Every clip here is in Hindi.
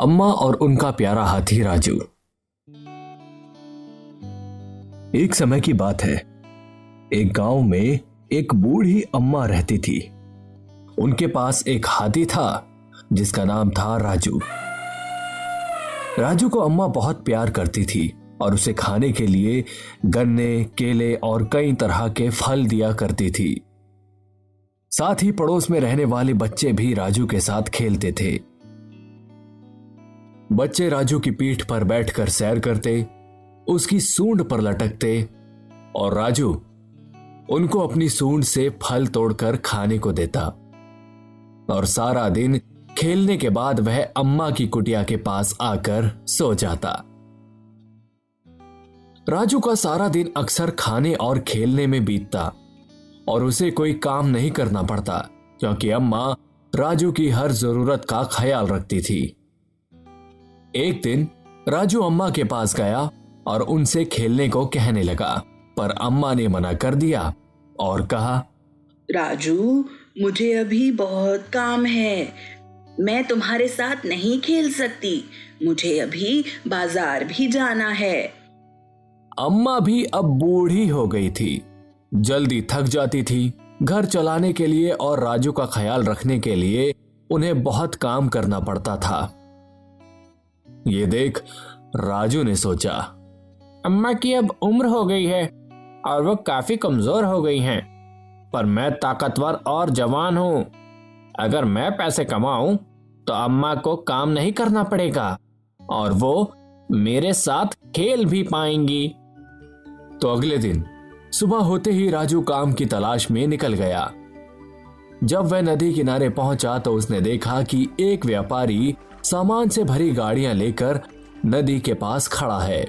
अम्मा और उनका प्यारा हाथी राजू। एक समय की बात है। एक गाँव में एक बूढ़ी अम्मा रहती थी। उनके पास एक हाथी था, जिसका नाम था राजू। राजू को अम्मा बहुत प्यार करती थी और उसे खाने के लिए गन्ने, केले और कई तरह के फल दिया करती थी। साथ ही पड़ोस में रहने वाले बच्चे भी राजू के साथ खेलते थे। बच्चे राजू की पीठ पर बैठकर सैर करते, उसकी सूंड पर लटकते और राजू उनको अपनी सूंड से फल तोड़कर खाने को देता। और सारा दिन खेलने के बाद वह अम्मा की कुटिया के पास आकर सो जाता। राजू का सारा दिन अक्सर खाने और खेलने में बीतता और उसे कोई काम नहीं करना पड़ता, क्योंकि अम्मा राजू की हर ज़रूरत का ख्याल रखती थी। एक दिन राजू अम्मा के पास गया और उनसे खेलने को कहने लगा पर अम्मा ने मना कर दिया और कहा राजू मुझे अभी बहुत काम है। मैं तुम्हारे साथ नहीं खेल सकती। मुझे अभी बाज़ार भी जाना है। अम्मा भी अब बूढ़ी हो गई थी। जल्दी थक जाती थी घर चलाने के लिए और राजू का ख्याल रखने के लिए उन्हें बहुत काम करना पड़ता था। ये देख, राजू ने सोचा, अम्मा की अब उम्र हो गई है और वो काफ़ी कमज़ोर हो गई हैं, पर मैं ताकतवर और जवान हूँ। अगर मैं पैसे कमाऊं तो अम्मा को काम नहीं करना पड़ेगा और वो मेरे साथ खेल भी पाएँगी। तो अगले दिन, सुबह होते ही राजू काम की तलाश में निकल गया। जब वह नदी किनारे पहुँचा तो उसने देखा कि एक व्यापारी सामान से भरी गाड़ियाँ लेकर नदी के पास खड़ा है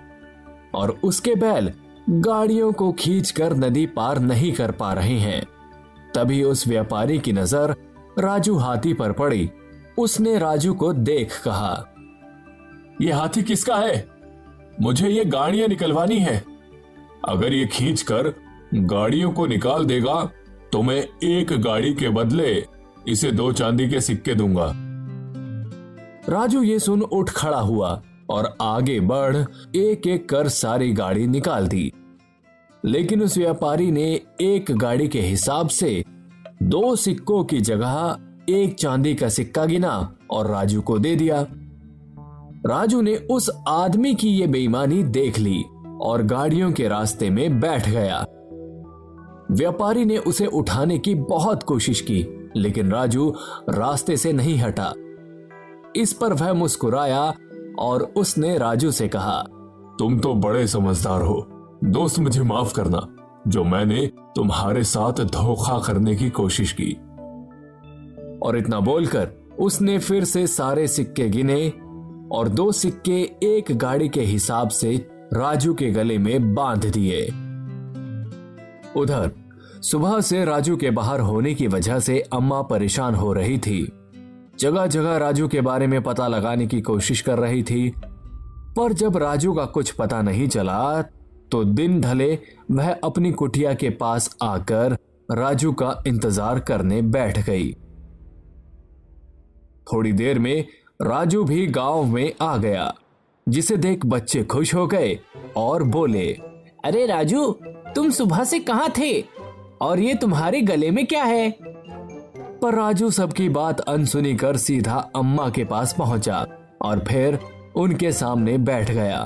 और उसके बैल गाड़ियों को खींचकर नदी पार नहीं कर पा रहे हैं। तभी उस व्यापारी की नज़र राजू हाथी पर पड़ी। उसने राजू को देख कहा यह हाथी किसका है? मुझे ये गाड़ियाँ निकलवानी है। अगर ये खींचकर गाड़ियों को निकाल देगा तो मैं एक गाड़ी के बदले इसे दो चांदी के सिक्के दूँगा। राजू ये सुन उठ खड़ा हुआ और आगे बढ़ एक एक कर सारी गाड़ी निकाल दी। लेकिन उस व्यापारी ने एक गाड़ी के हिसाब से दो सिक्कों की जगह एक चांदी का सिक्का गिना और राजू को दे दिया। राजू ने उस आदमी की ये बेईमानी देख ली और गाड़ियों के रास्ते में बैठ गया। व्यापारी ने उसे उठाने की बहुत कोशिश की, लेकिन राजू रास्ते से नहीं हटा। इस पर वह मुस्कुराया और उसने राजू से कहा तुम तो बड़े समझदार हो। दोस्त मुझे माफ़ करना जो मैंने तुम्हारे साथ धोखा करने की कोशिश की। और इतना बोलकर उसने फिर से सारे सिक्के गिने और दो सिक्के एक गाड़ी के हिसाब से राजू के गले में बाँध दिए। उधर सुबह से राजू के बाहर होने की वजह से अम्मा परेशान हो रही थी। जगह जगह राजू के बारे में पता लगाने की कोशिश कर रही थी, पर जब राजू का कुछ पता नहीं चला तो दिन ढले वह अपनी कुटिया के पास आकर राजू का इंतज़ार करने बैठ गई। थोड़ी देर में राजू भी गाँव में आ गया, जिसे देख बच्चे खुश हो गए और बोले, अरे राजू, तुम सुबह से कहाँ थे? और ये तुम्हारे गले में क्या है? पर राजू सबकी बात अनसुनी कर सीधा अम्मा के पास पहुँचा और फिर उनके सामने बैठ गया।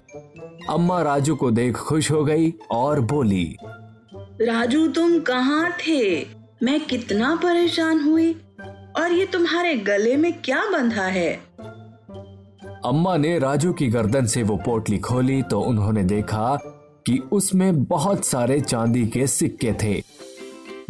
अम्मा राजू को देख खुश हो गई और बोली राजू तुम कहाँ थे? मैं कितना परेशान हुई और ये तुम्हारे गले में क्या बंधा है? अम्मा ने राजू की गर्दन से वो पोटली खोली तो उन्होंने देखा कि उसमें बहुत सारे चांदी के सिक्के थे।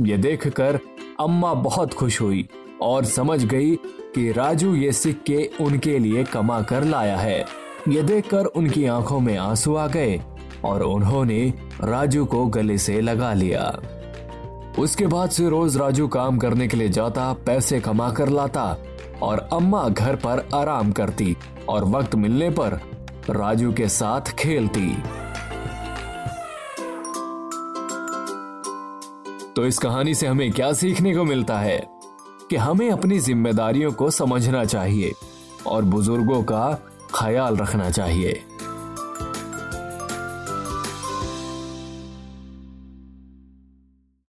ये देखकर अम्मा बहुत खुश हुई और समझ गई कि राजू ये सिक्के उनके लिए कमा कर लाया है। ये देखकर उनकी आँखों में आँसू आ गए और उन्होंने राजू को गले से लगा लिया। उसके बाद से रोज राजू काम करने के लिए जाता, पैसे कमा कर लाता और अम्मा घर पर आराम करती और वक्त मिलने पर राजू के साथ खेलती। तो इस कहानी से हमें क्या सीखने को मिलता है? कि हमें अपनी जिम्मेदारियों को समझना चाहिए और बुज़ुर्गों का ख्याल रखना चाहिए।